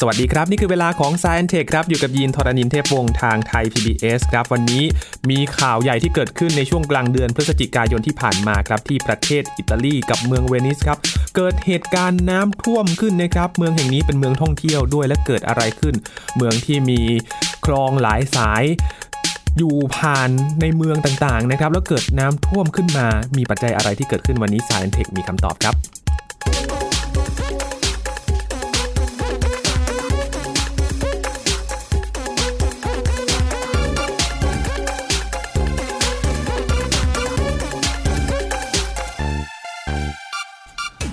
สวัสดีครับ นี่คือเวลาของ Science Tech ครับ อยู่กับยีนทรณินเทพวงศ์ทางไทย PBS ครับ วันนี้มีข่าวใหญ่ที่เกิดขึ้นในช่วงกลางเดือนพฤศจิกายนที่ผ่านมาครับ ที่ประเทศอิตาลีกับเมืองเวนิสครับ เกิดเหตุการณ์น้ำท่วมขึ้นนะครับ เมืองแห่งนี้เป็นเมืองท่องเที่ยวด้วยและเกิดอะไรขึ้น เมืองที่มีคลองหลายสายอยู่ผ่านในเมืองต่างๆนะครับแล้วเกิดน้ำท่วมขึ้นมา มีปัจจัยอะไรที่เกิดขึ้นวันนี้ Science Tech มีคำตอบครับ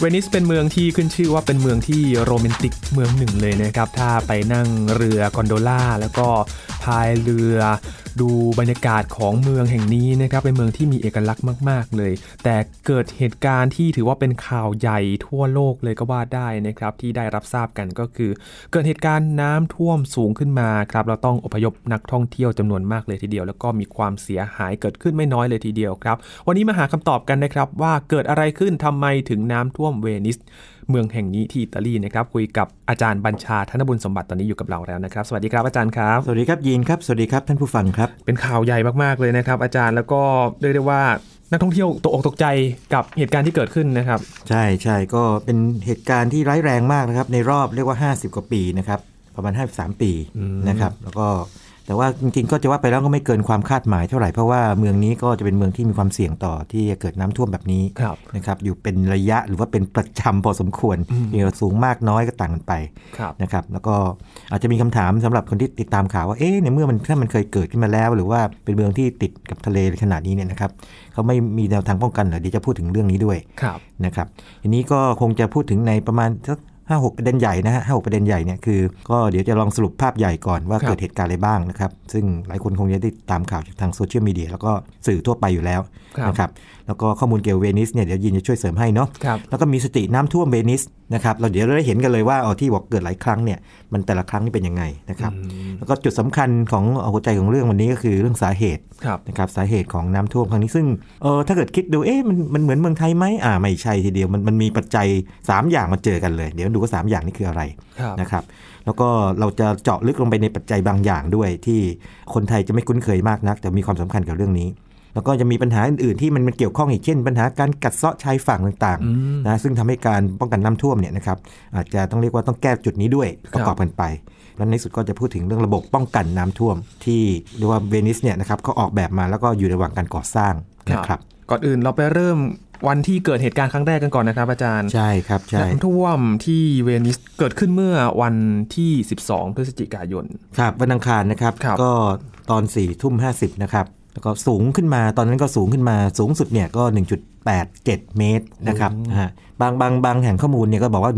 วนิสเป็นเมืองที่ขึ้นชื่อว่าเป็นเมืองที่โรแมนติกเมืองหนึ่งเลยนะครับ ถ้าไปนั่งเรือกอนโดล่าแล้วก็พายเรือ ดูบรรยากาศของเมืองแห่งนี้นะครับเป็นเมืองที่มีเอกลักษณ์มาก ๆ เลย แต่เกิดเหตุการณ์ที่ถือว่าเป็นข่าวใหญ่ทั่วโลกเลยก็ว่าได้นะครับที่ได้รับทราบกันก็คือ เกิดเหตุการณ์น้ำท่วมสูงขึ้นมาครับเราต้องอพยพนักท่องเที่ยวจำนวนมากเลยทีเดียว แล้วก็มีความเสียหายเกิดขึ้นไม่น้อยเลยทีเดียวครับ วันนี้มาหาคำตอบกันนะครับว่าเกิดอะไรขึ้นทำไมถึงน้ำท่วมเวนิส เมืองแห่งนี้ที่อิตาลีนะครับคุยกับอาจารย์บัญชาธนบุญสมบัติตอนนี้อยู่กับเราแล้วนะครับ สวัสดีครับอาจารย์ครับ สวัสดีครับยีนครับ สวัสดีครับท่านผู้ฟังครับ เป็นข่าวใหญ่มากๆเลยนะครับ อาจารย์แล้วก็เรียกได้ว่านักท่องเที่ยวตกอกตกใจกับเหตุการณ์ที่เกิดขึ้นนะครับ ใช่ใช่ก็เป็นเหตุการณ์ที่ร้ายแรงมากนะครับในรอบเรียกว่า 50 กว่าปีนะครับประมาณ 53 ปีอืมนะครับแล้วก็ แต่ว่าจริงๆก็จะว่าไปแล้วก็ไม่เกินความคาดหมายเท่าไหร่เพราะว่าเมืองนี้ก็จะเป็นเมืองที่มีความเสี่ยงต่อที่จะเกิดน้ำท่วมแบบนี้ครับนะครับอยู่เป็นระยะหรือว่าเป็นประจำพอสมควรอืมมีสูงมากน้อยก็ต่างกันไปครับนะครับแล้วก็อาจจะมีคำถามสำหรับคนที่ติดตามข่าวว่าเอ๊ะในเมื่อมันถ้ามันเคยเกิดขึ้นมาแล้ว หรือว่าเป็นเมืองที่ติดกับทะเลขนาดนี้เนี่ยนะครับเขาไม่มีแนวทางป้องกันเหรอเดี๋ยวจะพูดถึงเรื่องนี้ด้วยครับนะครับทีนี้ก็คงจะพูดถึงในประมาณสัก ห้าหกประเด็นใหญ่นะฮะห้าหกประเด็นใหญ่เนี่ยคือก็เดี๋ยวจะลองสรุปภาพใหญ่ก่อนว่าครับเกิดเหตุการณ์อะไรบ้างนะครับ ซึ่งหลายคนคงจะได้ตามข่าวจากทางโซเชียลมีเดียแล้วก็สื่อทั่วไปอยู่แล้วครับนะครับ แล้วก็ข้อมูลเกี่ยวกับเวนิสเนี่ยเดี๋ยวยินจะช่วยเสริมให้เนาะครับแล้วก็มีสติน้ำท่วมเวนิสนะครับเราเดี๋ยวเราได้เห็นกันเลยว่าอ๋อที่บอกเกิดหลายครั้งเนี่ยมันแต่ละครั้งนี่เป็นยังไงนะครับอืมแล้วก็จุดสำคัญของหัวใจของเรื่องวันนี้ก็คือเรื่องสาเหตุครับนะครับสาเหตุของน้ำท่วมครั้งนี้ซึ่งเออถ้าเกิดคิดดูเอ๊ะมันมันเหมือนเมืองไทยไหมอ่าไม่ใช่ทีเดียวมันมันมีปัจจัย 3 อย่างมาเจอกันเลย เดี๋ยวดูว่าสามอย่างนี้คืออะไรครับนะครับแล้วก็เราจะเจาะลึกลงไปในปัจจัยบางอย่างด้วยที่คนไทยจะไม่คุ้นเคยมากนัก แต่มีความสำคัญกับเรื่องนี้ แล้วก็จะมีปัญหาอื่นๆที่มันมันเกี่ยวข้องอีกเช่น ปัญหาการกัดเซาะชายฝั่งต่างอืมๆนะซึ่งทำให้การป้องกันน้ำท่วมเนี่ยนะครับอาจจะต้องเรียกว่าต้องแก้จุดนี้ด้วยประกอบกันไป แล้วในที่สุดก็จะพูดถึงเรื่องระบบป้องกันน้ำท่วม ที่เรียกว่าเวนิสเนี่ยนะครับเขาออกแบบมาแล้วก็อยู่ในระหว่างการก่อสร้างนะครับก่อนอื่นเราไปเริ่มวันที่เกิดเหตุการณ์ครั้งแรกกันก่อนนะครับอาจารย์ ใช่ครับใช่น้ำท่วมที่เวนิสเกิดขึ้นเมื่อวันที่ 12 พฤศจิกายน ครับวันอังคารนะครับครับก็ตอน4ี่ทุ่มห้นะครับ แล้วก็สูงขึ้นมาตอนนั้นก็สูงขึ้นมาสูงสุดเนี่ยก็ 1.87 เมตรนะครับนะฮะบางบางบางแห่งข้อมูลเนี่ยก็บอกว่า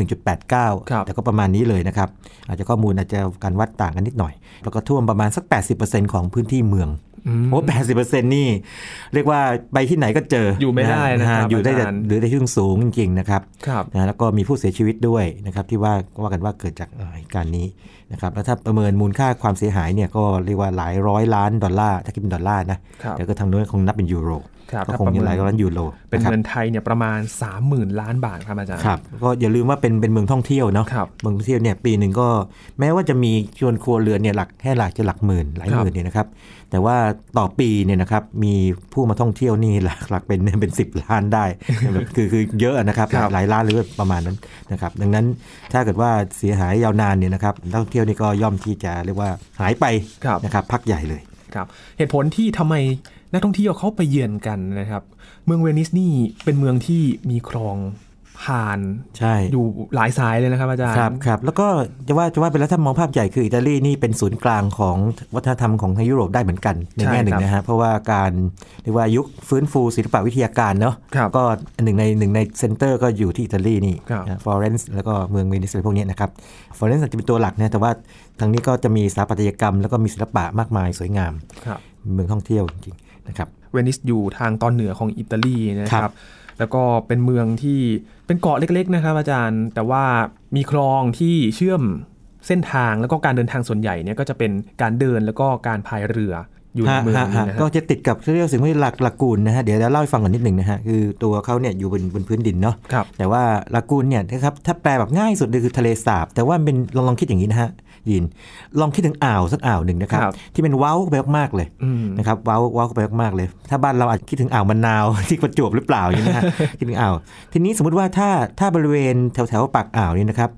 1.89 แต่ก็ประมาณนี้เลยนะครับ อาจจะข้อมูลอาจจะการวัดต่างกันนิดหน่อย แล้วก็ท่วมประมาณสัก 80%ของพื้นที่เมืองอืม โอ้แปดสิบเปอร์เซ็นต์นี่ เรียกว่าไปที่ไหนก็เจอออยู่ไม่ได้นะครับอยู่ได้แต่อาจารย์หรือได้ที่สูงจริงๆนะครับครับนะแล้วก็มีผู้เสียชีวิตด้วยนะครับ ที่ว่าว่ากันว่าเกิดจากเอ่อเหตุการณ์นี้นะครับแล้วถ้าประเมินมูลค่าความเสียหายเนี่ยก็เรียกว่าหลายร้อยล้านดอลลาร์ถ้าคิดเป็นดอลลาร์นะครับแต่ก็ทางโน้นคงนับเป็นยูโรครับ ก็ถ้าคงประมีเมินหลายล้านยูโรเป็นนะครับเงินไทยเนี่ยประมาณ 30,000 ล้านบาทครับอาจารย์ครับก็อย่าลืมว่าเป็นเป็นเมืองท่องเที่ยวเนาะครับเมืองท่องเที่ยวเนี่ยปีหนึ่งก็แม้ว่าจะมีชวนครัวเรือนเนี่ยหลักแค่หลักจะหลักหมื่นหลายครับหมื่นเนี่ยนะครับแต่ว่าต่อปีเนี่ยนะครับมีผู้มาท่องเที่ยวนี่หลักหลักเป็นเป็นสิบล้านได้แบบคือคือเยอะนะครับครับหลายล้านหรือประมาณนั้นนะครับดังนั้นถ้าเกิดว่าเสียหายยาวนานเนี่ยนะครับนักท่องเที่ยวนี่ก็ย่อมที่จะเรียกว่าหายไปครับนะครับพักใหญ่เลยครับเหตุผลที่ทำไม นักท่องเที่ยวเขาไปเยือนกันนะครับ เมืองเวนิสนี่เป็นเมืองที่มีคลองผ่านใช่อยู่หลายสายเลยนะครับอาจารย์ครับครับแล้วก็จะว่าจะว่าไปแล้วถ้ามองภาพใหญ่คืออิตาลีนี่เป็นศูนย์กลางของวัฒนธรรมของทางยุโรปได้เหมือนกันในแง่หนึ่งนะฮะเพราะว่าการเรียกว่ายุคฟื้นฟูศิลปวิทยาการเนาะครับก็หนึ่งในหนึ่งใน center ก็อยู่ที่อิตาลีนี่ครับฟลอเรนซ์แล้วก็เมืองเวนิสอะไรพวกเนี้ยนะครับฟลอเรนซ์อาจจะเป็นตัวหลักนะแต่ว่าทางนี้ก็จะมีสถาปัตยกรรม แล้วก็มีศิลปะมากมายสวยงามครับเมืองท่องเที่ยวจริงๆ นะครับเวนิสอยู่ทางตอนเหนือของอิตาลีนะคครัรับบแล้วก็เป็นเมืองที่เป็นเกาะเล็กๆนะครับ อาจารย์แต่ว่ามีคลองที่เชื่อมเส้นทางแล้วก็การเดินทางส่วนใหญ่เนี่ยก็จะเป็นการเดินแล้วก็การพายเรืออยู่ในเมืองนะก็จะติดกับเรียกสิ่งที่หลักหลักกูลนะฮะเดี๋ยวเล่าให้ฟังก่อนนิดหนึ่งนะฮะคือตัวเขาเนี่ยอยู่บนบนพื้นดินเนาะแต่ว่าหลักกูลเนี่ยนะครับถ้าแปลแบบง่ายสุดเลยคือทะเลสาบ แต่ว่าเป็นลองลองคิดอย่างนี้นะฮะ ยินลองคิดถึงอ่าวสักอ่าวหนึ่งนะครับ ที่เป็นว้าวไปมากๆเลยนะครับว้าวว้าวไปมากๆเลย ถ้าบ้านเราอาจคิดถึงอ่าวมะนาวที่ประจวบหรือเปล่าอย่างนี้นะฮะคิดถึงอ่าว ทีนี้สมมุติว่าถ้าถ้าบริเวณแถวแถวปากอ่าวนี่นะครับ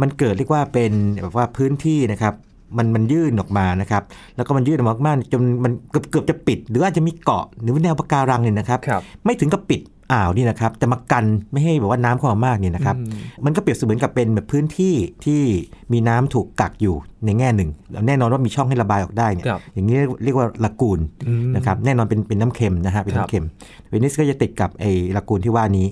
มันเกิดเรียกว่าเป็นแบบว่าพื้นที่นะครับมันมันยื่นออกมานะครับ แล้วก็มันยื่นออกมากๆจนมันเกือบเกือบจะปิด หรืออาจจะมีเกาะหรือแนวปะการังเนี่ยนะครับรบไม่ถึงกับปิด อ่าวนี่นะครับแต่มากันไม่ให้แบบว่าน้ำเข้ามามากนี่นะครับ มันก็เปรียบเสมือนกับเป็นแบบพื้นที่ที่มีน้ำถูกกักอยู่ในแง่หนึ่ง แน่นอนว่ามีช่องให้ระบายออกได้เนี่ยอย่างนี้เรียกว่าละกูลนะครับแน่นอนเป็นเป็นน้ำเค็มนะฮะเป็นน้ำเค็มเวนิสก็จะติดกับไอ้ละกูลที่ว่านี้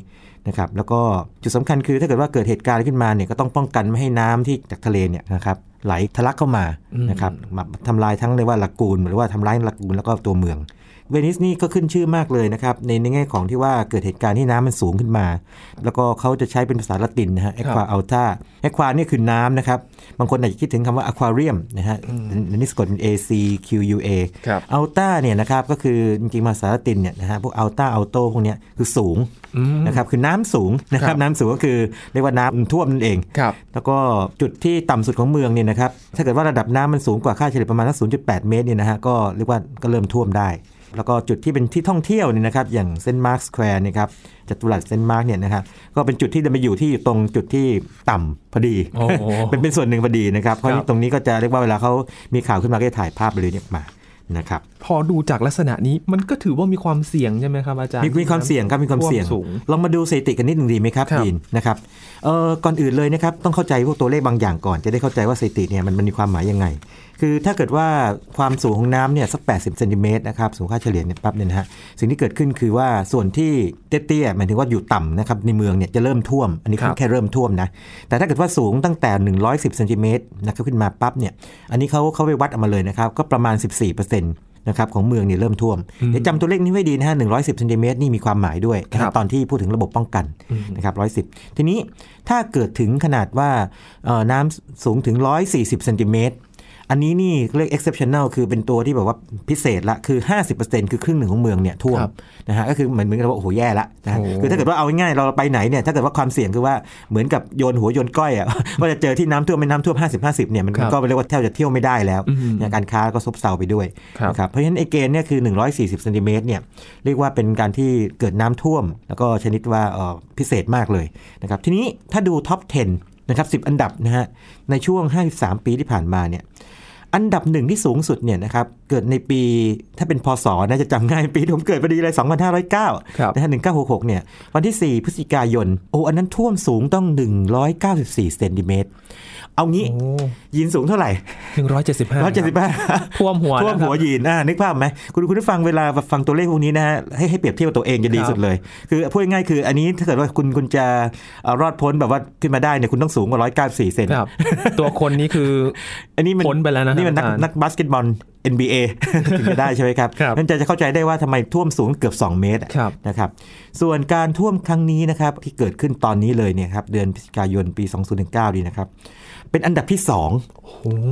นะครับแล้วก็จุดสำคัญคือถ้าเกิดว่าเกิดเหตุการณ์ขึ้นมาเนี่ยก็ต้องป้องกันไม่ให้น้ำที่จากทะเลเนี่ยนะครับไหลทะลักเข้ามานะครับทำลายทั้งเรียกว่าละกูลหรือว่าทำลายละกูลแล้วก็ตัวเมือง เวนิสนี่ก็ขึ้นชื่อมากเลยนะครับ ในในแง่ของที่ว่าเกิดเหตุการณ์ที่น้ำมันสูงขึ้นมา แล้วก็เขาจะใช้เป็นภาษาละตินนะฮะเอควาอัลตาเอควานี่คือน้ำนะครับ บางคนอาจจะคิดถึงคำว่าอะควาเรียมนะฮะนี่สะกดเป็น A C Q U A อัลตาเนี่ยนะครับก็คือจริงๆภาษาละตินเนี่ยนะฮะพวกอัลตาอัลโตพวกนี้คือสูงนะครับคือน้ำสูงนะครับน้ำสูงก็คือเรียกว่าน้ำท่วมนั่นเอง แล้วก็จุดที่ต่ำสุดของเมืองเนี่ยนะครับถ้าเกิดว่าระดับน้ำมันสูงกว่าค่าเฉลี่ยประมาณสัก0.8 เมตรเนี่ยนะฮะก็เรียกว่าก็เริ่มท่วมได้ แล้วก็จุดที่เป็นที่ท่องเที่ยวนี่นะครับ อย่างเซนต์มาร์คสแควร์นี่ครับจัตุรัสเซนต์มาร์คเนี่ยนะครับก็เป็นจุดที่จะมาอยู่ที่ตรงจุดที่ต่ำพอดี เป็นเป็นส่วนหนึ่งพอดีนะครับ เพราะตรงนี้ก็จะเรียกว่าเวลาเขามีข่าวขึ้นมาก็จะถ่ายภาพไปเลยเนี่ยมานะครับพอดูจากลักษณะนี้มันก็ถือว่ามีความเสี่ยงใช่ไหมครับอาจารย์มีความเสี่ยงครับมีความเสี่ยงลองมาดูสถิติกันนิดหนึ่งดีไหมครับดินนะครับเอ่อก่อนอื่นเลยนะครับต้องเข้าใจพวกตัวเลขบางอย่างก่อน จะได้เข้าใจว่าสถิติเนี่ยมันมันมีความหมายยังไง คือถ้าเกิดว่าความสูงของน้ำเนี่ยสัก 80เซนติเมตรนะครับสูงค่าเฉลี่ยเนี่ยปั๊บเนี่ยนะฮะสิ่งที่เกิดขึ้นคือว่าส่วนที่เตี้ยๆหมายถึงว่าอยู่ต่ำนะครับในเมืองเนี่ยจะเริ่มท่วม อันนี้แค่เริ่มท่วมนะแต่ถ้าเกิดว่าสูงตั้งแต่ 110เซนติเมตรนะครับขึ้นมาปั๊บเนี่ยอันนี้เขาเขาไปวัดออกมาเลยนะครับก็ประมาณ 14%เนะครับของเมืองนี่เริ่มท่วม เดี๋ยวจำตัวเลขนี้ไว้ดีนะฮะหนึ่งร้อยสิบเซนติเมตรนี่มีความหมายด้วยตอนที่พูดถึงระบบป้องกันนะครับร้อยสิบทีนี้ถ้าเกิดถึงขนาดว่าน้ำสูงถึงร้อยสี่สิบเซนติเมตร อันนี้นี่เรียก exceptional คือเป็นตัวที่แบบว่าพิเศษละคือ 50%คือครึ่งหนึ่งของเมืองเนี่ยท่วมนะฮะก็คือเหมือนเหมือนกับว่าโอ้โหแย่ละนะคือถ้าเกิดว่าเอาง่ายๆเราไปไหนเนี่ยถ้าเกิดว่าความเสี่ยงคือว่าเหมือนกับโยนหัวโยนก้อยอะว่าจะเจอที่น้ำท่วมไม่น้ำท่วม 50 50เนี่ยมันก็เรียกว่าแทบจะเที่ยวไม่ได้แล้วการค้าก็ซบเซาไปด้วยนะครับเพราะฉะนั้นไอเกณฑ์เนี่ยคือ 140เซนติเมตรเนี่ยเรียกว่าเป็นการที่เกิดน้ำท่วม แล้วก็ชนิดว่าพิเศษมากเลยนะครับทีนี้ถ้าดูท็อป 10นะครับ10 อันดับนะฮะในช่วง 53 ปีที่ผ่านมาเนี่ย อันดับหนึ่งที่สูงสุดเนี่ยนะครับเกิดในปีถ้าเป็นพศน่าจะจำง่ายปีผมเกิดพอดีเลย 2509นะฮะ1966เนี่ยวันที่ 4 พฤศจิกายน โอ้อันนั้นท่วมสูงต้อง 194 เซนติเมตร เอางี้ยีนสูงเท่าไหร่หนึ่งร้อยเจ็ดสิบห้าร้อยเจ็ดสิบห้าท่วมหัวท่วมหัวยีนอ่านึกภาพไหมคุณคุณได้ฟังเวลาฟังตัวเลขพวกนี้นะให้ให้เปรียบเทียบกับตัวเองจะดีสุดเลย คือพูดง่ายคืออันนี้ถ้าเกิดว่าคุณคุณจะรอดพ้นแบบว่าขึ้นมาได้เนี่ยคุณต้องสูงกว่าร้อยเก้าสี่เซนตัวคนนี้คืออันนี้มันพ้นไปแล้วนะนี่มันนักนักบาสเกตบอล NBA ถึงจะได้ใช่ไหมครับนั่นจะจะเข้าใจได้ว่าทำไมท่วมสูงเกือบ 2 เมตรนะครับ ส่วนการท่วมครั้งนี้นะครับที่เกิดขึ้นตอนนี้เลยเนี่ยครับเดือนพฤศจิกายนปี 2019 ดีนะครับ เป็นอันดับที่สอง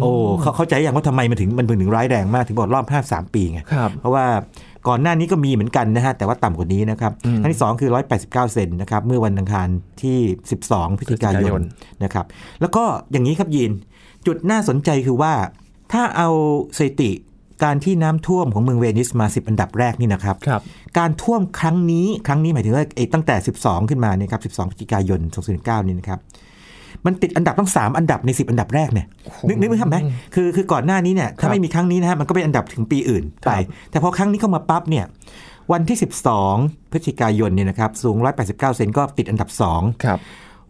โอ้เขาเข้าใจอย่างว่าทำไมมันถึงมันถึงร้ายแรงมากถึงบอกรอบห้าสามปีไงเพราะว่าก่อนหน้านี้ก็มีเหมือนกันนะฮะ แต่ว่าต่ำกว่านี้นะครับอันที่ 2 คือ 189 เซนนะครับ เมื่อวันอังคารที่ 12 พฤศจิกายนนะครับ แล้วก็อย่างนี้ครับยีน จุดน่าสนใจคือว่า ถ้าเอาสถิติ การที่น้ำท่วมของเมืองเวนิสมา 10 อันดับแรกนี่นะครับรบการท่วมครั้งนี้ครั้งนี้หมายถึงว่าตั้งแต่ 12 ขึ้นมาเนี่ยครับ 12พฤศจิกายน 2019นี่นะครับมันติดอันดับต้องสามอันดับในสิบอันดับแรกเนี่ยนึกนึกไหมคือคือก่อนหน้านี้เนี่ยถ้าไม่มีครั้งนี้นะฮะมันก็เป็นอันดับถึงปีอื่นไปแต่พอครั้งนี้เข้ามาปั๊บเนี่ยวันที่ 12 พฤศจิกายนเนี่ยนะครับสูง 189 เซนก็ติดอันดับ2ครับ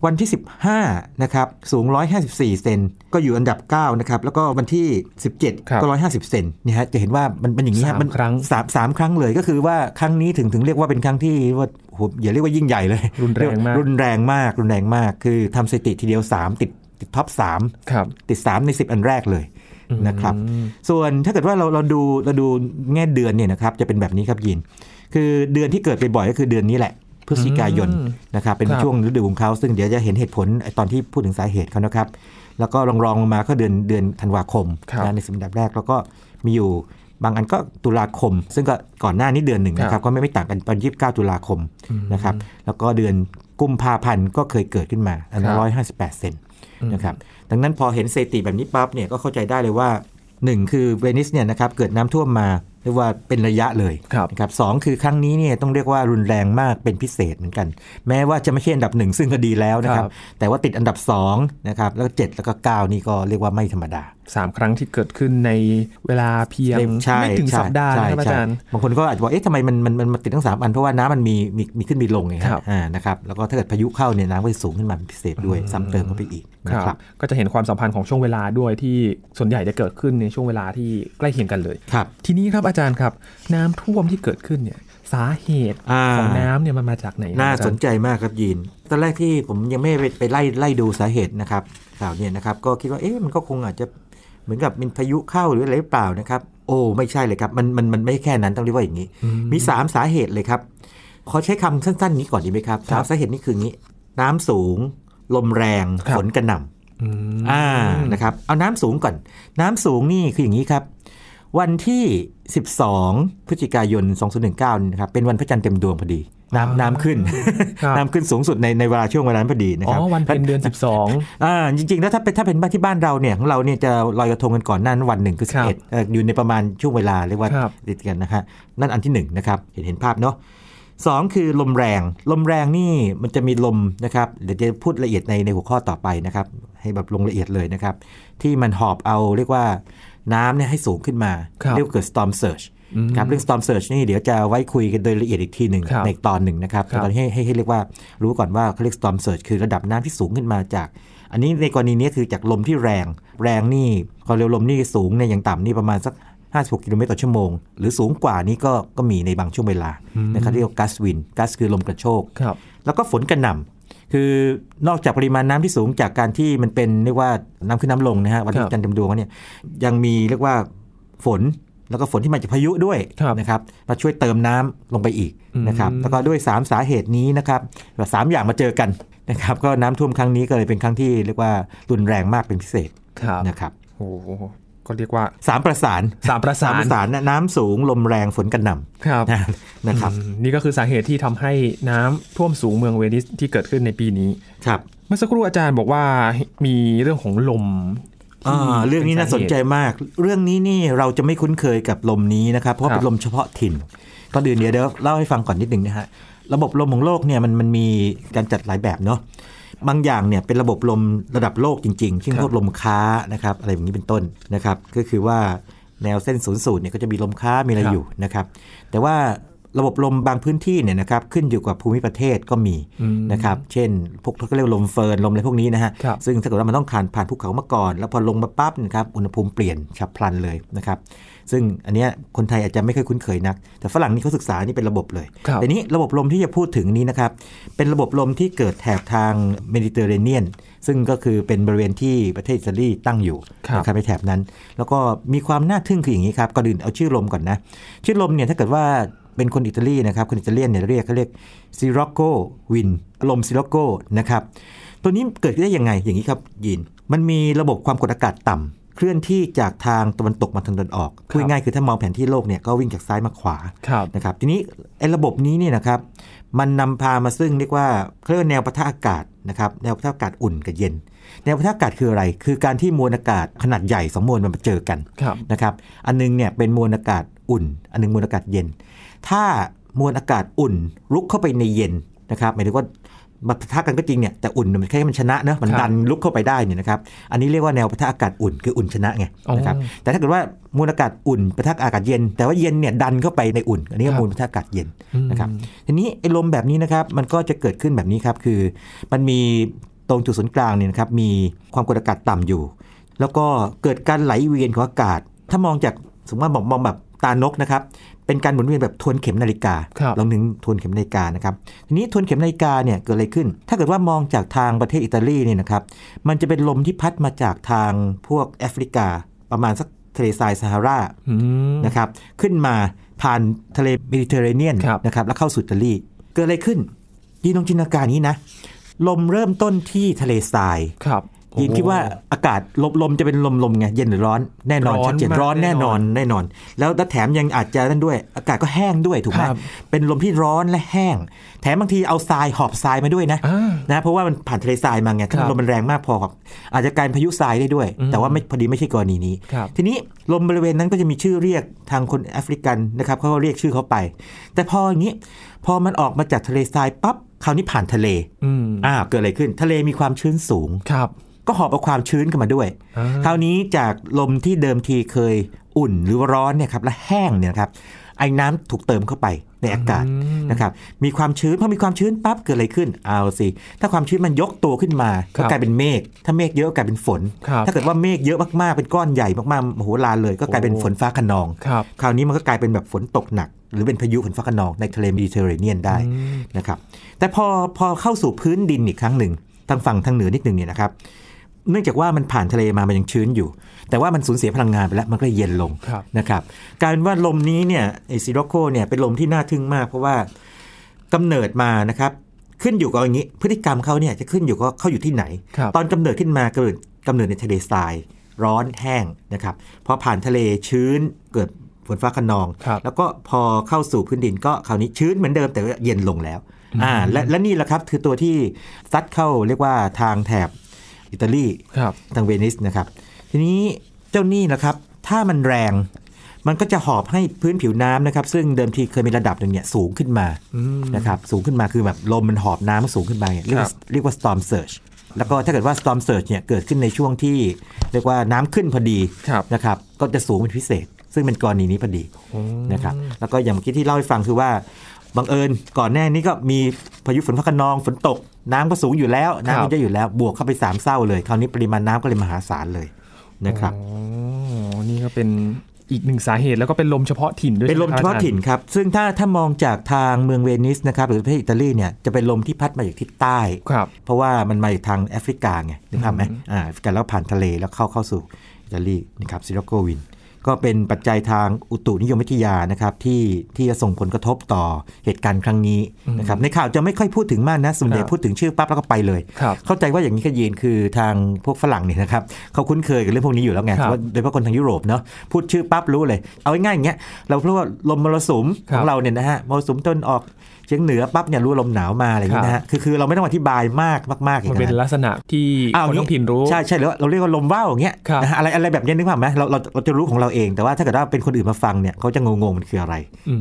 วันที่ 15 นะครับ สูง 154 เซน ก็อยู่อันดับ 9 นะครับ แล้วก็วันที่ 17 ก็ 150 เซนนี่ฮะจะเห็นว่ามันเป็นอย่างนี้มันครั้งสามสามครั้งเลยก็คือว่าครั้งนี้ถึงถึงเรียกว่าเป็นครั้งที่ว่าโหอย่าเรียกว่ายิ่งใหญ่เลย รุนแรงมากรุนแรงมากรุนแรงมาก คือทำสถิติทีเดียว 3 ติดติดท็อป3ติด 3 ใน 10 อันแรกเลยนะครับ ส่วนถ้าเกิดว่าเราเราดูเราดูแง่เดือนเนี่ยนะครับจะเป็นแบบนี้ครับยิน คือเดือนที่เกิดไปบ่อยก็คือเดือนนี้แหละพฤศจิกายนนะครับเป็นช่วงฤดูของเขาซึ่งเดี๋ยวจะเห็นเหตุผลตอนที่พูดถึงสาเหตุเขานะครับ แล้วก็รองรองลงมาก็เดือนเดือนธันวาคมนะในสิบอันดับแรกแล้วก็มีอยู่บางอันก็ตุลาคม ซึ่งก็ก่อนหน้านี้เดือนหนึ่งนะครับก็ไม่ไม่ต่างกันตอนยี่สิบเก้าตุลาคมนะครับแล้วก็เดือนกุมภาพันธ์ก็เคยเกิดขึ้นมาอันนั้นร้อยห้าสิบแปดเซนนะครับดังนั้นพอเห็นสถิติแบบนี้ปั๊บเนี่ยก็เข้าใจได้เลยว่าหนึ่งคือเวนิสเนี่ยนะครับเกิดน้ำท่วมมา เรียกว่าเป็นระยะเลยครับนะครับสองคือครั้งนี้เนี่ยต้องเรียกว่ารุนแรงมากเป็นพิเศษเหมือนกัน แม้ว่าจะไม่ใช่อันดับหนึ่งซึ่งก็ดีแล้วนะครับครับแต่ว่าติดอันดับ2นะครับแล้วก็7แล้วก็ 9 นี่ก็เรียกว่าไม่ธรรมดา สามครั้งที่เกิดขึ้นในเวลาเพียงใช่ไม่ถึงใช่สัปดาห์ใช่นะครับอาใช่จารย์บางคนก็อาจจะบอกเอ๊ะทำไมมันมันมันมันติดทั้งสามอันเพราะว่าน้ำมันมีมีมีขึ้นมีลงไงฮะครับอ่านะครับแล้วก็ถ้าเกิดพายุเข้าเนี่ยน้ำก็จะสูงขึ้นมาเป็นพิเศษด้วยซ้ำเติมเข้าไปอีกนะครับก็จะเห็นความสัมพันธ์ของช่วงเวลาด้วยที่ส่วนใหญ่จะเกิดขึ้นในช่วงเวลาที่ใกล้เคียงกันเลยครับทีนี้ครับอาจารย์ครับ น้ำท่วมที่เกิดขึ้นเนี่ยสาเหตุอ่าของน้ำเนี่ยมันมาจากไหนครับน่าอจรย์สนใจมากครับยีน ตอนแรกที่ผมยังไม่ไปไปไล่ไล่ดูสาเหตุนะครับข่าวเนี่ยนะครับ ก็คิดว่าเอ๊ะมันก็คงอาจจะ เหมือนกับมีพายุเข้าหรืออะไรหรือเปล่านะครับ โอ้ไม่ใช่เลยครับมันมันมันไม่แค่นั้นต้องเรียกว่าอย่างนี้ มี 3 สาเหตุเลยครับขอใช้คำสั้นๆนี้ก่อนดีไหมครับครัสาบมสาเหตุนี้คืออย่างนี้ น้ำสูง ลมแรงครับฝนกระหน่ำอืมอ่านะครับ เอาน้ำสูงก่อน น้ำสูงนี่คืออย่างนี้ครับ วันที่ 12 พฤศจิกายน 2019นี่นะครับเป็นวันพระจันทร์เต็มดวงพอดี น้ำน้ำขึ้นครับน้ำขึ้นสูงสุดในในเวลาช่วงเวลานั้นพอดีนะอ๋คอรับวันเพ็ญเดือนอ่าจริงๆแล้วถ้าเป็นถ้าเป็นบ้านที่บ้านเราเนี่ยของเราเนี่ยจะลอยกระทงกันก่อนหนั้นวันหนึ่งคือครับ11เอ่ออยู่ในประมาณช่วงเวลาเรียกว่าครับติดกันนะฮะนั่นอันที่หนึ่งนะครับเห็นเห็นภาพเนาะสองคือลมแรง ลมแรงนี่มันจะมีลมนะครับเดี๋ยวจะพูดละเอียดในในหัวข้อต่อไปนะครับ ให้แบบลงละเอียดเลยนะครับ ที่มันหอบเอาเรียกว่าน้ำเนี่ยให้สูงขึ้นมาครับเรียกว่าเกิด storm surge ครับเรื่อง storm surge นี่เดี๋ยวจะไว้คุยกันโดยละเอียดอีกทีหนึ่งครับในอีกตอนหนึ่งนะครับครับตอนนี้ให้ให้ให้เรียกว่ารู้ก่อนว่าเขาเรียก storm surge คือระดับน้ำที่สูงขึ้นมาจาก อันนี้ในกรณีนี้คือจากลมที่แรง แรงนี่ความเร็วลมนี่สูงเนี่ยอย่างต่ำนี่ประมาณสัก56กิโลเมตรต่อชั่วโมง หรือสูงกว่านี้ก็ก็มีในบางช่วงเวลานะครับเรียกว่า gust wind gust คือลมกระโชกครับแล้วก็ฝนกระหน่ำคือนอกจากปริมาณน้ำที่สูงจากการที่มันเป็นเรียกว่าน้ำขึ้นน้ำลงนะฮะวันครับจันทร์เต็มดวงเนี่ยยังมีเรียกว่าฝน แล้วก็ฝนที่มาจากพายุด้วยครับนะครับมาช่วยเติมน้ำลงไปอีกนะครับอืมแล้วก็ด้วย 3 สาเหตุนี้นะครับสามอย่างมาเจอกันนะครับก็น้ำท่วมครั้งนี้ก็เลยเป็นครั้งที่เรียกว่ารุนแรงมากเป็นพิเศษครับนะครับโอ้โหก็เรียกว่าสามประสานสามประสานประสานนะน้ำสูงลมแรงฝนกระหน่ครับำนะนะครับอืมนี่ก็คือสาเหตุที่ทำให้น้ำท่วมสูงเมืองเวนิสที่เกิดขึ้นในปีนี้ครับเมื่อสักครู่อาจารย์บอกว่ามีเรื่องของลมที่ อ่าเรื่องนี้น่าสนใจมาก เรื่องนี้นี่เราจะไม่คุ้นเคยกับลมนี้นะครับ เพราะครับเป็นลมเฉพาะถิ่นก่อนอื่นเดี๋ยวเดี๋ยวเล่าให้ฟังก่อนนิดหนึ่งนะฮะระบบลมของโลกเนี่ยมันมันมีการจัดหลายแบบเนาะบางอย่างเนี่ยเป็นระบบลมระดับโลกจริงๆเช่นครับพวกลมค้านะครับอะไรแบบนี้เป็นต้นนะครับ ก็คือว่าแนวเส้นศูนย์สูตรเนี่ยก็จะมีลมค้ามีอะไรครับอยู่นะครับ แต่ว่า ระบบลมบางพื้นที่เนี่ยนะครับขึ้นอยู่กับภูมิประเทศก็มีอืมนะครับเช่น พวกเขาเรียกว่าลมเฟิห์นลมอะไรพวกนี้นะฮะครับซึ่งถ้าเกิดว่ามันต้องผ่านผ่านภูเขามาก่อน แล้วพอลงมาปั๊บนะครับอุณหภูมิเปลี่ยนฉับพลันเลยนะครับซึ่งอันเนี้ยคนไทยอาจจะไม่เคยคุ้นเคยนัก แต่ฝรั่งนี่เขาศึกษานี่เป็นระบบเลยครับแต่นี้ระบบลมที่จะพูดถึงนี้นะครับเป็นระบบลมที่เกิดแถบทางเมดิเตอร์เรเนียน ซึ่งก็คือเป็นบริเวณที่ประเทศอิตาลีตั้งอยู่ครับนะครับในแถบนั้น แล้วก็มีความน่าทึ่งคืออย่างนี้ครับก่อนอื่นเอาชื่อลมก่อนนะชื่อลมเนี่ยถ้าเกิดว่า เป็นคนอิตาลีนะครับ คนอิตาเลียนเนี่ยเรียกเขาเรียกซิโรโกวินลมซิโรโกนะครับ ตัวนี้เกิดได้ยังไงอย่างนี้ครับยิน มันมีระบบความกดอากาศต่ำเคลื่อนที่จากทางตะวันตกมาทางตะวันออกพูดง่ายๆคือถ้ามองแผนที่โลกเนี่ยก็วิ่งจากซ้ายมาขวาครับนะครับ ทีนี้ไอ้ระบบนี้เนี่ยนะครับ มันนำพามาซึ่งเรียกว่าเขาเรียกว่าแนวปะทะอากาศนะครับแนวปะทะอากาศอุ่นกับเย็นแนวปะทะอากาศคืออะไร คือการที่มวลอากาศขนาดใหญ่สองมวลมันมาเจอกันครับนะครับ อันนึงเนี่ยเป็นมวลอากาศอุ่น อันนึงมวลอากาศเย็น ถ้ามวลอากาศอุ่นลุกเข้าไปในเย็นนะครับหมายถึงว่ามาปะทะกันก็จริงเนี่ยแต่อุ่นมันแค่มันชนะเนอะมันครับดันลุกเข้าไปได้เนี่ยนะครับอันนี้เรียกว่าแนวปะทะอากาศอุ่นคืออุ่นชนะไงนะครับอ๋อแต่ถ้าเกิดว่ามวลอากาศอุ่นปะทะอากาศเย็น แต่ว่าเย็นเนี่ยดันเข้าไปในอุ่น อันนี้ก็ครับมวลปะทะอากาศเย็นอืมนะครับทีนี้ไอ้ลมแบบนี้นะครับมันก็จะเกิดขึ้นแบบนี้ครับคือ มันมีตรงจุดศูนย์กลางเนี่ยนะครับมีความกดอากาศต่ำอยู่ แล้วก็เกิดการไหลเวียนของอากาศ ถ้ามองจากสมมติว่ามองมองแบบตานกนะครับ เป็นการหมุนเวียนแบบทวนเข็มนาฬิกาครับลองถึงทวนเข็มนาฬิกานะครับทีนี้ทวนเข็มนาฬิกาเนี่ยเกิดอะไรขึ้น ถ้าเกิดว่ามองจากทางประเทศอิตาลีเนี่ยนะครับมันจะเป็นลมที่พัดมาจากทางพวกแอฟริกา ประมาณสักทะเลทรายซาฮาราอืมนะครับขึ้นมาผ่านทะเลเมดิเตอร์เรเนียนครับนะครับแล้วเข้าสู่อิตาลีเกิดอะไรขึ้นยีนลองจินตนาการนี้นะลมเริ่มต้นที่ทะเลทรายครับ ยินคิดว่าอากาศลมลมจะเป็นลมลมไงเย็นหรือร้อนแน่นอนชัดเจนร้อนแน่นอนแน่นอน แล้วแถมยังอาจจะนั่นด้วย อากาศก็แห้งด้วยถูกไหมเป็นลมที่ร้อนและแห้ง แถมบางทีเอาทรายหอบทรายมาด้วยนะนะเพราะว่ามันผ่านทะเลทรายมาไงถ้าลมมันแรงมากพออาจจะกลายพายุทรายได้ด้วย แต่ว่าไม่พอดีไม่ใช่กรณีนี้ ทีนี้ลมบริเวณนั้นก็จะมีชื่อเรียกทางคนแอฟริกันนะครับเขาก็เรียกชื่อเขาไป แต่พออย่างนี้พอมันออกมาจากทะเลทรายปั๊บคราวนี้ผ่านทะเล อ่า เกิดอะไรขึ้น ทะเลมีความชื้นสูง ครับ ก็หอบเอาความชื้นเข้ามาด้วย คราวนี้จากลมที่เดิมทีเคยอุ่นหรือร้อนเนี่ยครับและแห้งเนี่ยครับไอ้น้ำถูกเติมเข้าไปในอากาศนะครับมีความชื้นพอมีความชื้นปั๊บเกิดอะไรขึ้นเอาสิถ้าความชื้นมันยกตัวขึ้นมาก็กลายเป็นเมฆถ้าเมฆเยอะกลายเป็นฝน ถ้าเกิดว่าเมฆเยอะมากๆเป็นก้อนใหญ่มากๆโอ้โหลาเลย ก็กลายเป็นฝนฟ้าขนอง คราวนี้มันก็กลายเป็นแบบฝนตกหนัก หรือเป็นพายุฝนฟ้าคะนองในทะเลเมดิเตอร์เรเนียนได้นะครับแต่พอพอเข้าสู่พื้นดินอีกครั้งหนึ่งทางฝั่งทางเหนือนิดหนึ่งเนี่ยนะครับ เนื่องจากว่ามันผ่านทะเลมามันยังชื้นอยู่ แต่ว่ามันสูญเสียพลังงานไปแล้วมันก็เย็นลงนะครับกลายเป็นว่าลมนี้เนี่ยไอ้ซิโรโคเนี่ยเป็นลมที่น่าทึ่งมาก เพราะว่ากำเนิดมานะครับขึ้นอยู่กับอย่างนี้ พฤติกรรมเขาเนี่ยจะขึ้นอยู่กับเขาอยู่ที่ไหน ตอนกำเนิดขึ้นมาเกิดกำเนิดในทะเลทราย ร้อนแห้งนะครับพอผ่านทะเลชื้นเกิดฝนฟ้าขนอง แล้วก็พอเข้าสู่พื้นดินก็คราวนี้ชื้นเหมือนเดิมแต่เย็นลงแล้วอ่าและและนี่แหละครับคือตัวที่ซัดเข้าเรียกว่าทางแถบ อิตาลีทางเวนิสนะครับ ทีนี้เจ้านี่นะครับ ถ้ามันแรง มันก็จะหอบให้พื้นผิวน้ำนะครับ ซึ่งเดิมทีเคยมีระดับหนึ่งเนี่ยสูงขึ้นมานะครับ สูงขึ้นมาคือแบบลมมันหอบน้ำสูงขึ้นมาเรียกว่าเรียกว่า storm surge แล้วก็ถ้าเกิดว่า storm surge เนี่ยเกิดขึ้นในช่วงที่เรียกว่าน้ำขึ้นพอดีนะครับ ก็จะสูงเป็นพิเศษ ซึ่งเป็นกรณีนี้พอดีนะครับ แล้วก็อย่างเมื่อกี้ที่เล่าให้ฟังคือว่า บังเอิญก่อนแน่นี้ก็มีพายุฝนฟ้าขนองฝนตก น้ำก็สูงอยู่แล้วน้ำมันจะอยู่แล้วบวกเข้าไปสามเศร้าเลยคราวนี้ปริมาณน้ำก็เลยมหาศาลเลยนะครับอ๋อนี่ก็เป็นอีกหนึ่งสาเหตุแล้วก็เป็นลมเฉพาะถิ่นด้วยเป็นลมเฉพาะถิ่นครับ ซึ่งถ้าถ้ามองจากทางเมืองเวนิสนะครับหรือประเทศอิตาลีเนี่ยจะเป็นลมที่พัดมาจากทิศใต้ครับเพราะว่ามันมาจากทางแอฟริกาไงนึกภาพไหมอ่าแอฟริกาแล้วผ่านทะเลแล้วเข้าเข้าสู่อิตาลีนะครับซิโรโกวิน ก็เป็นปัจจัยทางอุตุนิยมวิทยานะครับที่ที่จะส่งผลกระทบต่อเหตุการณ์ครั้งนี้นะครับในข่าวจะไม่ค่อยพูดถึงมากนะส่วนใหญ่พูดถึงชื่อปั๊บแล้วก็ไปเลย เข้าใจว่าอย่างนี้ก็ยีนคือทางพวกฝรั่งเนี่ยนะครับเขาคุ้นเคยกับเรื่องพวกนี้อยู่แล้วไงโดยเฉพาะคนทางยุโรปเนาะพูดชื่อปั๊บรู้เลย เอาง่ายๆอย่างเงี้ยเราเพราะว่าลมมรสุมของเราเนี่ยนะฮะมรสุมต้นออก ชียงเหนือปั๊บเนี่ยรู้ลมหนาวมาอะไรอย่างนี้นะฮะคือคือเราไม่ต้องอธิบายมากมากๆอย่างนั้นมันเป็นลักษณะที่คนท้องถิ่นรู้ใช่ใช่แล้วเราเรียกว่าลมว่าวอย่างเงี้ยอะไรอะไรแบบนี้นึกภาพไหมเราเราเราจะรู้ของเราเองแต่ว่าถ้าเกิดว่าเป็นคนอื่นมาฟังเนี่ยเขาจะงงๆมันคืออะไร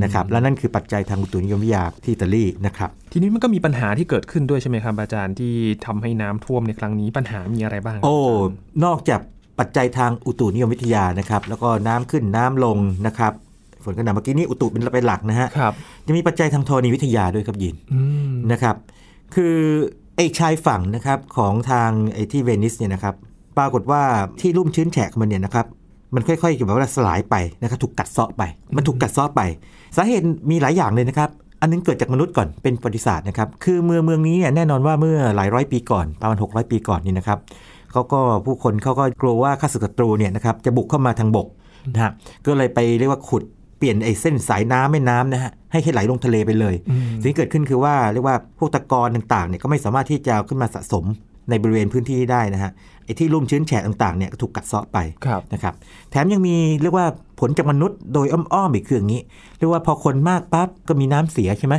นะครับแล้วนั่นคือปัจจัยทางอุตุนิยมวิทยาที่อิตาลีนะครับทีนี้มันก็มีปัญหาที่เกิดขึ้นด้วยใช่ไหมครับอาจารย์ที่ทำให้น้ำท่วมในครั้งนี้ปัญหามีอะไรบ้าง โอ้นอกจากปัจจัยทางอุตุนิยมวิทยานะครับแล้วก็น้ำขึ้นน้ำลงนะครับ ฝนกระหน่ำเมื่อกี้นี้อุตุเป็นเป็นหลักนะฮะจะมีปัจจัยทางธรณีวิทยาด้วยครับยินนะครับ คือไอ้ชายฝั่งนะครับของทางไอ้ที่เวนิสเนี่ยนะครับ ปรากฏว่าที่รุ่มชื้นแฉกมันเนี่ยนะครับมันค่อยๆแบบว่าสลายไปนะครับถูกกัดเซาะไป มันถูกกัดเซาะไป สาเหตุมีหลายอย่างเลยนะครับ อันนึงเกิดจากมนุษย์ก่อนเป็นประวัติศาสตร์นะครับ คือเมืองเมืองนี้เนี่ยแน่นอนว่าเมื่อหลายร้อยปีก่อนประมาณ600 ปีก่อนนี่นะครับเขาก็ผู้คนเขาก็กลัวว่าข้าศึกศัตรูเนี่ยนะครับจะบุกเข้ามาทางบกนะฮะก็เลยไปเรียกว่าขุด เปลี่ยนไอ้เส้นสายน้ำแม่น้ำนะฮะให้ไหลลงทะเลไปเลยสิ่งที่เกิดขึ้นคือว่าเรียกว่าพวกตะกอนต่างๆเนี่ยก็ไม่สามารถที่จะขึ้นมาสะสมในบริเวณพื้นที่ได้นะฮะไอ้ที่ลุ่มชื้นแฉะต่างๆเนี่ยก็ถูกกัดเซาะไปนะครับแถมยังมีเรียกว่าผลจากมนุษย์โดยอ้อมๆอีกคืออย่างนี้ เรียกว่าพอคนมากปั๊บก็มีน้ำเสียใช่ไหม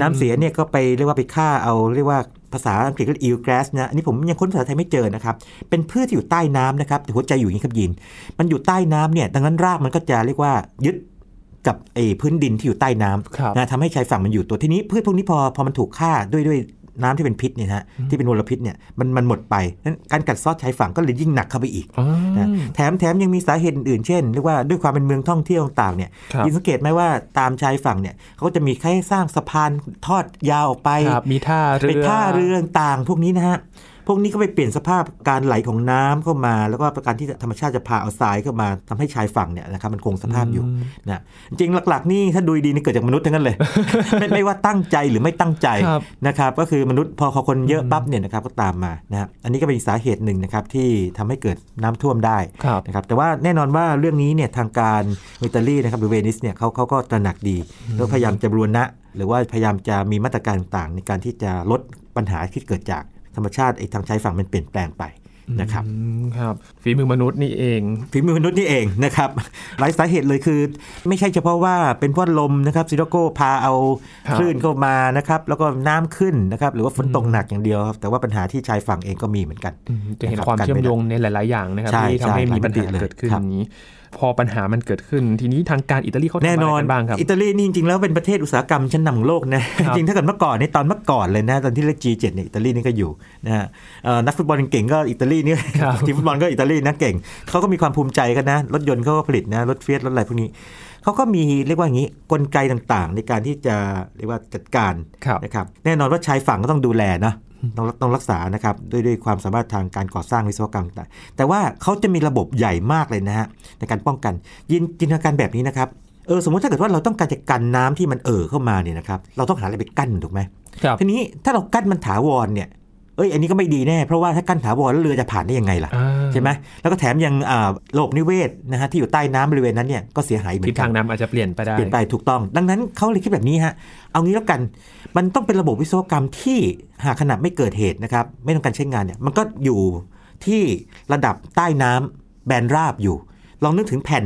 น้ำเสียเนี่ยก็ไปเรียกว่าไปฆ่าเอาเรียกว่าภาษาอังกฤษก็อีลแกรสนะอันนี้ผมยังค้นภาษาไทยไม่เจอนะครับ เป็นพืชที่อยู่ใต้น้ำนะครับแต่หัวใจอยู่อย่างนี้ครับยิน มันอยู่ใต้น้ำเนี่ยดังนั้นรากมันก็จะเรียกว่ายึด กับไอ้พื้นดินที่อยู่ใต้น้ำนะทำให้ชายฝั่งมันอยู่ตัวทีนี้พืชพวกนี้พอพอมันถูกฆ่าด้วยด้วยน้ำที่เป็นพิษเนี่ยฮะที่เป็นมลพิษเนี่ยมันมันหมดไปนั้นการกัดซอดชายฝั่งก็เลยยิ่งหนักเข้าไปอีกนะแถมแถมยังมีสาเหตุอื่นเช่นเรียกว่าด้วยความเป็นเมืองท่องเที่ยวต่างๆเนี่ยยินสังเกตไหมว่าตามชายฝั่งเนี่ยเขาจะมีแค่สร้างสะพานทอดยาวออกไปมีท่าเรือไปท่าเรือต่างพวกนี้นะฮะ พวกนี้ก็ไปเปลี่ยนสภาพการไหลของน้ำเข้ามา แล้วก็ประการที่ธรรมชาติจะพาเอาทรายเข้ามาทำให้ชายฝั่งเนี่ยนะครับมันคงสภาพอยู่นะจริงหลักๆนี่ถ้าดูดีนี่เกิดจากมนุษย์ทั้งนั้นเลยไม่ไม่ว่าตั้งใจหรือไม่ตั้งใจนะครับก็คือมนุษย์พอคนเยอะปั๊บเนี่ยนะครับก็ตามมานะอันนี้ก็เป็นสาเหตุหนึ่งนะครับที่ทำให้เกิดน้ำท่วมได้นะครับแต่ว่าแน่นอนว่าเรื่องนี้เนี่ยทางการอิตาลีนะครับหรือเวนิสเนี่ยเขาเขาก็ตระหนักดีแล้วพยายามจะบรวนะหรือว่าพยายามจะมีมาตรการต่างๆในการที่จะลดปัญหาที่เกิดจาก ธรรมชาติไอ้ทางชายฝั่งมันเปลี่ยนแปลงไป นะครับอืมครับฝีมือมนุษย์นี่เองฝีมือมนุษย์นี่เองนะครับหลายสาเหตุเลยคือ ไม่ใช่เฉพาะว่าเป็นเพราะลมนะครับซิโรโกพาเอาครับคลื่นเข้ามานะครับแล้วก็น้ำขึ้นนะครับหรือว่าฝนตกหนักอย่างเดียวครับแต่ว่าปัญหาที่ชายฝั่งเองก็มีเหมือนกันอืมจะเห็นนะครับความกันเชื่อมไม่ได้โยงในหลาย ๆ อย่างนะครับใช่ที่ทำให้ใช่มีปัญหาหลายมิติเลยเกิดขึ้นครับนี้พอปัญหามันเกิดขึ้น ทีนี้ทางการอิตาลีเขาทำแน่อะไรนอนกันบ้างครับอิตาลีนี่จริงๆแล้วเป็นประเทศอุตสาหกรรมชั้นนำของโลกนะครับจริงๆถ้าเกิดเมื่อก่อนในตอนเมื่อก่อนเลยนะตอนที่เรียก G7 เนี่ยอิตาลีนี่ก็อยู่นะฮะเอ่อนักฟุตบอลเก่งๆก็อิตาลีนี่ครับทีมฟุตบอลก็อิตาลีนะเก่งเขาก็มีความภูมิใจกันนะรถยนต์เขาก็ผลิตนะรถเฟียสรถอะไรพวกนี้เขาก็มีเรียกว่าอย่างนี้กลไกต่างๆ ในการที่จะเรียกว่าจัดการครับนะครับแน่นอนว่าชายฝั่งก็ต้องดูแลนะต้องต้องรักษานะครับด้วยด้วยความสามารถทางการก่อสร้างวิศวกรรมต่างแต่ว่าเขาจะมีระบบใหญ่มากเลยนะฮะในการป้องกันยินจินตนาการแบบนี้นะครับเออสมมติถ้าเกิดว่าเราต้องการจะกันน้ำที่มันเอ่อเข้ามาเนี่ยนะครับเราต้องหาอะไรไปกั้นถูกไหมครับทีนี้ถ้าเรากั้นมันถาวรเนี่ย เอ้ยอันนี้ก็ไม่ดีแน่ เพราะว่าถ้ากั้นถาวรแล้วเรือจะผ่านได้ยังไงล่ะอ่าใช่ไหมแล้วก็แถมยังอ่าระบบนิเวศนะฮะที่อยู่ใต้น้ำบริเวณนั้นเนี่ยก็เสียหายเหมือทิศนกัทานงน้ำอาจจะเปลี่ยนไปได้เปลี่ยนไปถูกต้อง ดังนั้นเขาเลยคิดแบบนี้ฮะเอางี้แล้วกัน มันต้องเป็นระบบวิศวกรรมที่หากขนาดไม่เกิดเหตุนะครับไม่ต้องการใช้งานเนี่ยมันก็อยู่ที่ระดับใต้น้ำแบนราบอยู่ ลองนึกถึงแผ่น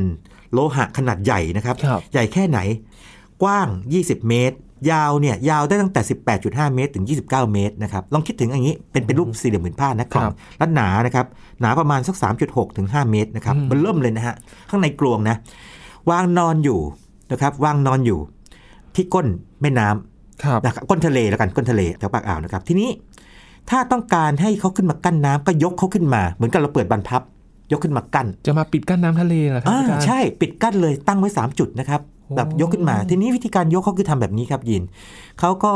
โลหะขนาดใหญ่นะครับครับใหญ่แค่ไหน กว้าง 20 เมตร ยาวเนี่ยยาวได้ตั้งแต่ 18.5 เมตร ถึง 29 เมตรนะครับ ลองคิดถึงอย่างนี้เป็นเป็นรูปสี่เหลี่ยมผืนผ้านะครับ และหนานะครับ หนาประมาณสัก 3.6 ถึง 5 เมตรนะครับอืมมันเริ่มเลยนะฮะ ข้างในกลวงนะ วางนอนอยู่นะครับ วางนอนอยู่ ที่ก้นแม่น้ำครับนะครับก้นทะเลแล้วกันก้นทะเลแถวปากอ่าวนะครับ ทีนี้ถ้าต้องการให้เขาขึ้นมากั้นน้ำก็ยกเขาขึ้นมา เหมือนกับเราเปิดบรรพับ ยกขึ้นมากั้น จะมาปิดกั้นน้ำทะเลเหรอครัอ่าอาจารย์ใช่ ปิดกั้นเลยตั้งไว้ 3 จุดนะครับโอ้ แบบยกขึ้นมา ทีนี้วิธีการยกเขาคือทำแบบนี้ครับยินเขาก็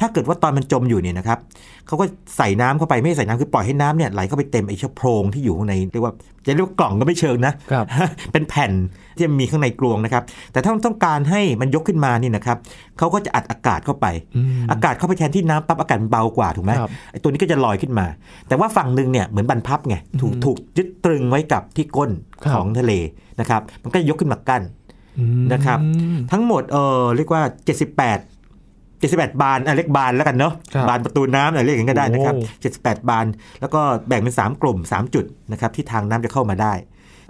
ถ้าเกิดว่าตอนมันจมอยู่เนี่ยนะครับเขาก็ใส่น้ำเข้าไปไม่ใส่น้ำคือปล่อยให้น้ำเนี่ยไหลเข้าไปเต็มไอ้เชื้อโพรงที่อยู่ข้างในเรียกว่าจะเรียกว่ากล่องก็ไม่เชิงนะครับเป็นแผ่นที่มีข้างในกลวงนะครับ แต่ถ้าต้องการให้มันยกขึ้นมานี่นะครับเขาก็จะอัดอากาศเข้าไปอืมอากาศเข้าไปแทนที่น้ำปั๊บอากาศมันเบากว่าถูกไหมครับไอ้ตัวนี้ก็จะลอยขึ้นมา แต่ว่าฝั่งหนึ่งเนี่ยเหมือนบรรพับไงถูกอืมถูกยึดตรึงไว้กับที่ก้นครับของทะเลนะครับ มันก็ยกขึ้นมากั้นอืม นะครับ ทั้งหมดเออเรียกว่า 78 78 บานอะเรียกบานแล้วกันเนาะครับบานประตูน้ำอะไรเรียกอย่างนั้นก็ได้นะครับโอ้78 บาน แล้วก็แบ่งเป็น 3 กลุ่ม 3 จุดนะครับที่ทางน้ำจะเข้ามาได้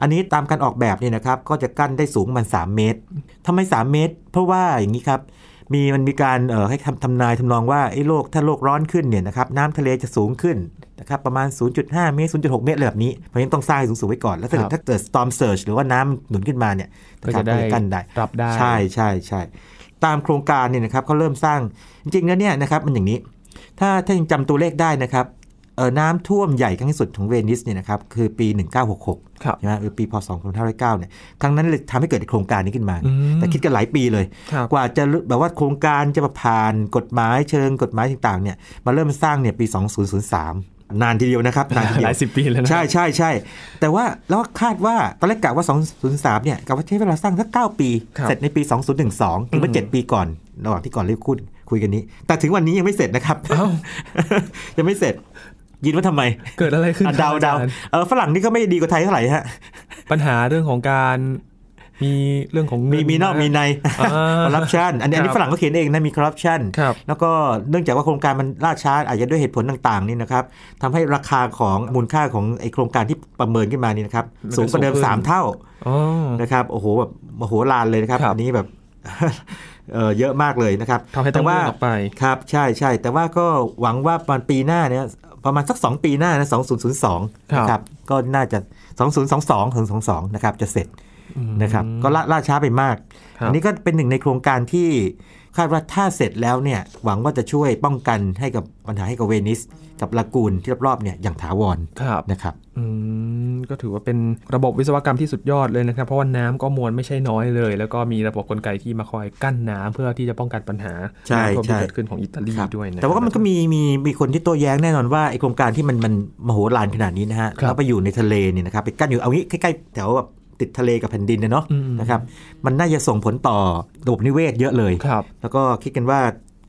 อันนี้ตามการออกแบบเนี่ยนะครับก็จะกั้นได้สูงประมัน 3 เมตรทำไม 3 เมตร เพราะว่าอย่างนี้ครับมีมันมีการเอ่อให้ทำทำนายทำนองว่าไอ้โลกถ้าโลกร้อนขึ้นเนี่ยนะครับน้ำทะเลจะสูงขึ้น นะครับประมาณ 0.5 เมตร 0.6 เมตรอะไรแบบนี้ เพราะฉะนั้นต้องสร้างให้สูงๆไว้ก่อน แล้วถ้าเกิดถ้าเกิด storm surge หรือว่าน้ำหนุนขึ้นมาเนี่ยก็นครัจะบได้กั้นได้ รับได้ ใช่ใช่ใช่ตามโครงการเนี่ยนะครับเขาเริ่มสร้างจริงๆแล้วเนี่ยนะครับมันอย่างนี้ ถ้าถ้ายังจำตัวเลขได้นะครับเออน้ำท่วมใหญ่ครั้งที่สุดของเวนิสเนี่ยนะครับคือปี 1966ครับใช่ไหมหรือปีพศ2509เนี่ยครั้งนั้นเลยทำให้เกิดโครงการนี้ขึ้นมาอืมแต่คิดกันหลายปีเลยครับกว่าจะแบบว่าโครงการจะมาผ่านกฎหมายเชิงกฎหมายต่างๆเนี่ยมาเริ่มสร้างเนี่ยปี 2003 นานทีเดียวนะครับนานทีเดีหยวลายสิบปีแล้วนะใช่ใช่ใช่แต่ว่าแล้วคาดว่าตอนแรกกะว่า 203 เนี่ยกะว่าใช้เวลาสร้างสัก 9 ปีครับเสร็จในปี 2012คือเมื่ออืม7ปีก่อนระหว่างที่ก่อนเรียกคุยคุยกันนี้ แต่ถึงวันนี้ยังไม่เสร็จนะครับเอ้ายังไม่เสร็จยินว่าทำไม เกิดอะไรขึ้นอะเดาครับเดาอจรย์เออฝรั่งนี่ก็ไม่ดีกว่าไทยเท่าไหร่ฮะ ปัญหาเรื่องของการ มีเรื่องของเงิมีมีนอกมีในอ่าคอร์รัปชันอันนี้อันนี้ครับฝรั่งก็เขียนเองนะมีคอร์รัปชันครับแล้วก็เนื่องจากว่าโครงการมันล่าช้าอาจจะด้วยเหตุผลต่างๆนี่นะครับทำให้ราคาของมูลค่าของไอโครงการที่ประเมินขึ้นมานี่นะครับมันก็สูงกว่าเดิมสูงขึ้นสามเท่าอ๋อนะครับโอ้โหแบบโอ้โหลานเลยนะครับครับอันนี้แบบเออเยอะมากเลยนะครับทำให้ต้องว่าเลื่อนออกไปครับใช่ใช่แต่ว่าก็หวังว่าประมาณปีหน้าเนี่ยประมาณสัก 2 ปีหน้านะ2002ครับนะครับก็น่าจะ 2022ถึง22นะครับจะเสร็จ นะครับก็ล่าล่าช้าไปมากครับอันนี้ก็เป็นหนึ่งในโครงการที่คาดว่าถ้าเสร็จแล้วเนี่ยหวังว่าจะช่วยป้องกันให้กับปัญหาให้กับเวนิส กับลากูนที่รอบๆเนี่ยอย่างถาวรครับนะครับอืมก็ถือว่าเป็นระบบวิศวกรรมที่สุดยอดเลยนะครับ เพราะว่าน้ำก็มวลไม่ใช่น้อยเลย แล้วก็มีระบบกลไกที่มาคอยกั้นน้ำเพื่อที่จะป้องกันปัญหาใช่น้ำท่วมที่ใช่เกิดขึ้นของอิตาลีครับด้วยนะแต่ว่าก็มันก็มีมีมีคนที่โต้แย้งแน่นอนว่าไอโครงการที่มันมันมโหฬารขนาดนี้นะฮะครับแล้วไปอยู่ในทะเลเนี่ยนะครับไปกั้นอยู่เอางี้ใกล้ๆแถวแบบ ติดทะเลกับแผ่นดินนะเนาะอืมนะครับมันน่าจะส่งผลต่อระบบนิเวศเยอะเลยครับแล้วก็คิดกันว่า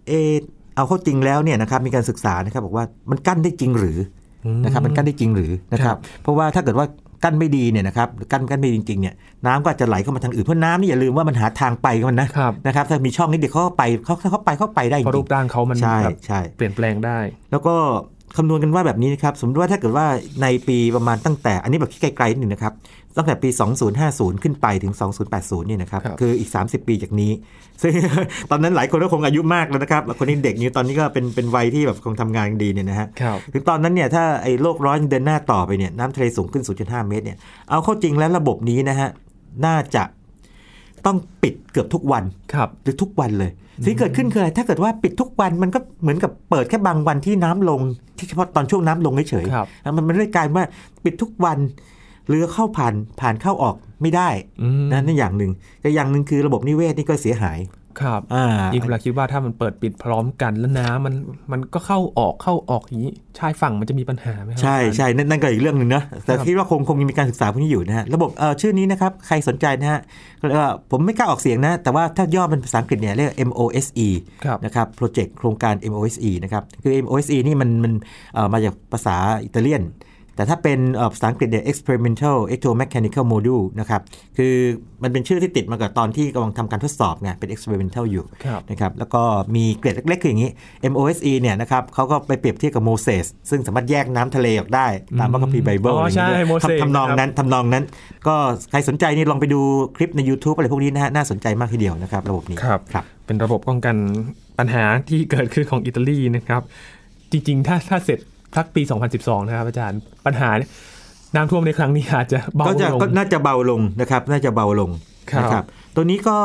เออเอาเข้าจริงแล้วเนี่ยนะครับมีการศึกษานะครับบอกว่ามันกั้นได้จริงหรืออืมนะครับมันกั้นได้จริงหรือนะคครัรับบเพราะว่าถ้าเกิดว่ากั้นไม่ดีเนี่ยนะครับหรือกั้นกั้นไม่ดีจริงๆเนี่ยน้ำก็อาจจะไหลเข้ามาทางอื่นเพราะน้ำนี่อย่าลืมว่ามันหาทางไปของมันนะครับนะครับถ้ามีช่องนิดเดียวเขาก็ไปเขาเขาไปเขาไปได้จเพราะรูริปงร่างเขามันใช่แบบใช่เปลี่ยนแปลงได้ แล้วก็ คำนวณกันว่าแบบนี้นะครับ สมมติว่าถ้าเกิดว่าในปีประมาณตั้งแต่ อันนี้แบบที่ไกลๆนิดนึงนะครับ ตั้งแต่ปี 2050 ขึ้นไปถึง 2080นี่นะครับครับ คืออีก 30 ปีจากนี้ ซึ่งตอนนั้นหลายคนก็คงอายุมากแล้วนะครับ คนนี้เด็กอยู่ตอนนี้ก็เป็นเป็นวัยที่แบบคงทำงานดีเนี่ยนะฮะครับถึงตอนนั้นเนี่ยถ้าไอ้โลกร้อนเดินหน้าต่อไปเนี่ยน้ำทะเลสูงขึ้น 0.5 เมตรเนี่ย เอาเข้าจริงแล้วระบบนี้นะฮะ น่าจะต้องปิดเกือบทุกวันครับหรือทุกวันเลย สิ่งที่เกิดขึ้นคืออะไรถ้าเกิดว่าปิดทุกวันมันก็เหมือนกับเปิดแค่บางวันที่น้ำลง ที่เฉพาะตอนช่วงน้ำลงเฉยครับๆแล้วมันไม่ได้กลายว่าปิดทุกวันเรือเข้าผ่านผ่านเข้าออกไม่ได้อืมนะนั่นอย่างหนึ่งแต่อย่างหนึ่งคือระบบนิเวศนี่ก็เสียหาย ครับอ่ายิ่งกำลังคิดว่าถ้ามันเปิดปิดพร้อมกันแล้วน้ำมันมันก็เข้าออกเข้าออกอย่างนี้ชายฝั่งมันจะมีปัญหาไหมครัใช่อาจารย์ใช่นั่นนั่นก็อีกเรื่องหนึ่งนะแต่ครับคิดว่าคงคงยังมีการศึกษาพวกนี้อยู่นะฮะระบบเอ่อชื่อนี้นะครับใครสนใจนะฮะก็เรียกว่าผมไม่กล้าออกเสียงนะ แต่ว่าถ้าย่อเป็นภาษาอังกฤษเนี่ยเรียก MOSE ครับนะครับโปรเจกต์โครงการ MOSE นะครับคือ MOSE นี่มันมันเอ่อมาจากภาษาอิตาเลียน แต่ถ้าเป็นเอ่อภาษาอังกฤษเนี่ย experimental electromechanical module นะครับ คือมันเป็นชื่อที่ติดมากับตอนที่กำลังทำการทดสอบไงเป็น experimental อยู่ครับนะครับ แล้วก็มีเกรดเล็กๆ คืออย่างนี้ MOSE เนี่ยนะครับเขาก็ไปเปรียบเทียบกับโมเสสซึ่งสามารถแยกน้ำทะเลออกได้ ตามพระคัมภีร์ไบเบิลอ๋ออะไรอย่างเงี้ยใช่โมเสสทำทำนองครับนั้นทำนองนั้น ก็ใครสนใจนี่ลองไปดูคลิปใน YouTube อะไรพวกนี้นะฮะน่าสนใจมากทีเดียวนะครับระบบนี้ครับครับเป็นระบบป้องกันปัญหาที่เกิดขึ้นของอิตาลีนะครับจริงๆ ถ้าถ้าเสร็จ สักปี 2012 นะครับอาจารย์ปัญหาน้ำท่วมในครั้งนี้อาจจะเบาก็จะลงก็น่าจะเบาลงนะครับ น่าจะเบาลงครับนะตัวนี้ก็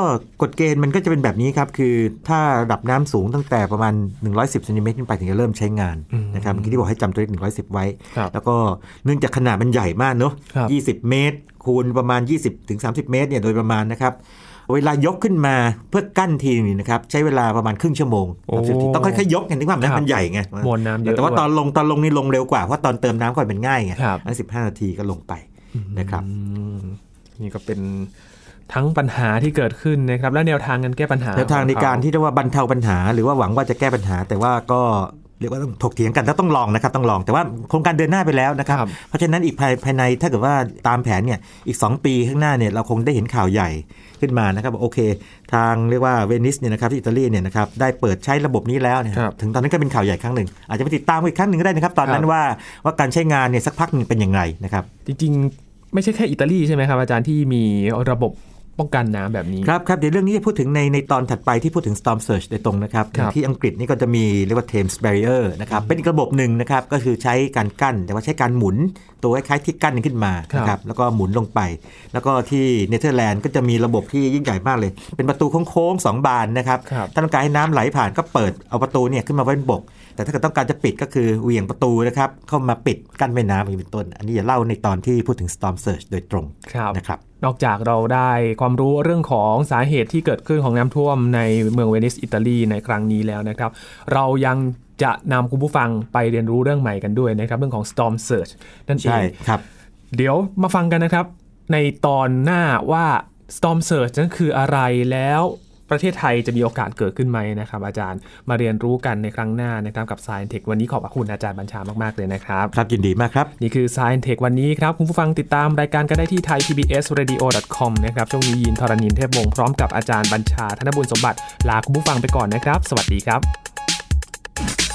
กฎเกณฑ์มันก็จะเป็นแบบนี้ครับ คือถ้าระดับน้ำสูงตั้งแต่ประมาณ 110ซนติเมตรขึ้นไปถึงจะเริ่มใช้งานอืมนะครับเมื่อกี้ที่บอกให้จำตัวเลข110 ไว้ครับแล้วก็เนื่องจากขนาดมันใหญ่มากเนอะครับ20 เมตร คูณประมาณ 20ถึง30 เมตรเนี่ยโดยประมาณนะครับ เวลายกขึ้นมาเพื่อกั้นทีนึงนะครับใช้เวลาประมาณครึ่งชั่วโมงโอ้ต้องค่อยๆยกเห็นไหมว่าครับมันใหญ่ไงมวลน้ำเยอะแต่ว่าด้วยตอนลงตอนลงนี่ลงเร็วกว่าเพราะตอนเติมน้ำก่อนเป็นง่ายไงครับอันสิบห้านาทีก็ลงไปนะครับอืมนี่ก็เป็นทั้งปัญหาที่เกิดขึ้นนะครับและแนวทางการแก้ปัญหาแนวทางในการของเขที่เรียกว่าบรรเทาปัญหา หรือว่าหวังว่าจะแก้ปัญหา แต่ว่าก็ เรียกว่าต้องถกเถียงกันแล้วต้องลองนะครับต้องลองแต่ว่าโครงการเดินหน้าไปแล้วนะครับครับเพราะฉะนั้นอีกภายภายในถ้าเกิดว่าตามแผนเนี่ยอีก 2 ปีข้างหน้าเนี่ยเราคงได้เห็นข่าวใหญ่ขึ้นมานะครับว่าโอเค ทางเรียกว่าเวนิสเนี่ยนะครับที่อิตาลีเนี่ยนะครับได้เปิดใช้ระบบนี้แล้วเนี่ยครับถึงตอนนั้นก็เป็นข่าวใหญ่ครั้งหนึ่ง อาจจะไปติดตามอีกครั้งหนึ่งก็ได้นะครับ ตอนนั้นครับว่าว่าการใช้งานเนี่ยสักพักหนึ่งเป็นอย่างไรนะครับจริงๆ ไม่ใช่แค่อิตาลีใช่ไหมครับอาจารย์ที่มีระบบ ป้องกันน้ำแบบนี้ ครับครับเดี๋ยวเรื่องนี้จะพูดถึงในในตอนถัดไปที่พูดถึง storm surge โดยตรงนะครับครับที่อังกฤษนี่ก็จะมีเรียกว่า Thames barrier นะครับเป็นอีกระบบหนึ่งนะครับก็คือใช้การกั้น แต่ว่าใช้การหมุนตัวคล้ายๆที่กั้นขึ้นมาครับนะครับแล้วก็หมุนลงไป แล้วก็ที่เนเธอร์แลนด์ก็จะมีระบบที่ยิ่งใหญ่มากเลย เป็นประตูโค้งๆสองบานนะครับครับถ้าต้องการให้น้ำไหลผ่านก็เปิดเอาประตูเนี่ยขึ้นมาไว้บนบก แต่ถ้าเกิดต้องการจะปิดก็คือเหวี่ยงประตูนะครับเข้ามาปิดกั้นแม่น้ำอย่างนี้เป็นต้น อันนี้จะเล่าในตอนที่พูดถึง storm surge โดยตรงครับนะครับ นอกจากเราได้ความรู้เรื่องของสาเหตุที่เกิดขึ้นของน้ำท่วมในเมืองเวนิสอิตาลีในครั้งนี้แล้วนะครับ เรายังจะนำคุณผู้ฟังไปเรียนรู้เรื่องใหม่กันด้วยนะครับ เรื่องของ storm surge นั่นเอใช่งครับ เดี๋ยวมาฟังกันนะครับ ในตอนหน้าว่า storm surge นั้นคืออะไรแล้ว ประเทศไทยจะมีโอกาสเกิดขึ้นไหมนะครับ อาจารย์มาเรียนรู้กันในครั้งหน้านะครับกับ Science Tech วันนี้ขอบพระคุณอาจารย์บัญชามาก ๆ เลยนะครับ ครับยินดีมากครับ นี่คือ Science Tech วันนี้ครับ คุณผู้ฟังติดตามรายการกันได้ที่ thaipbsradio.com นะครับช่วงนี้ยินทรณินเทพวงศ์พร้อมกับอาจารย์บัญชาธนบุญสมบัติลาคุณผู้ฟังไปก่อนนะครับ สวัสดีครับ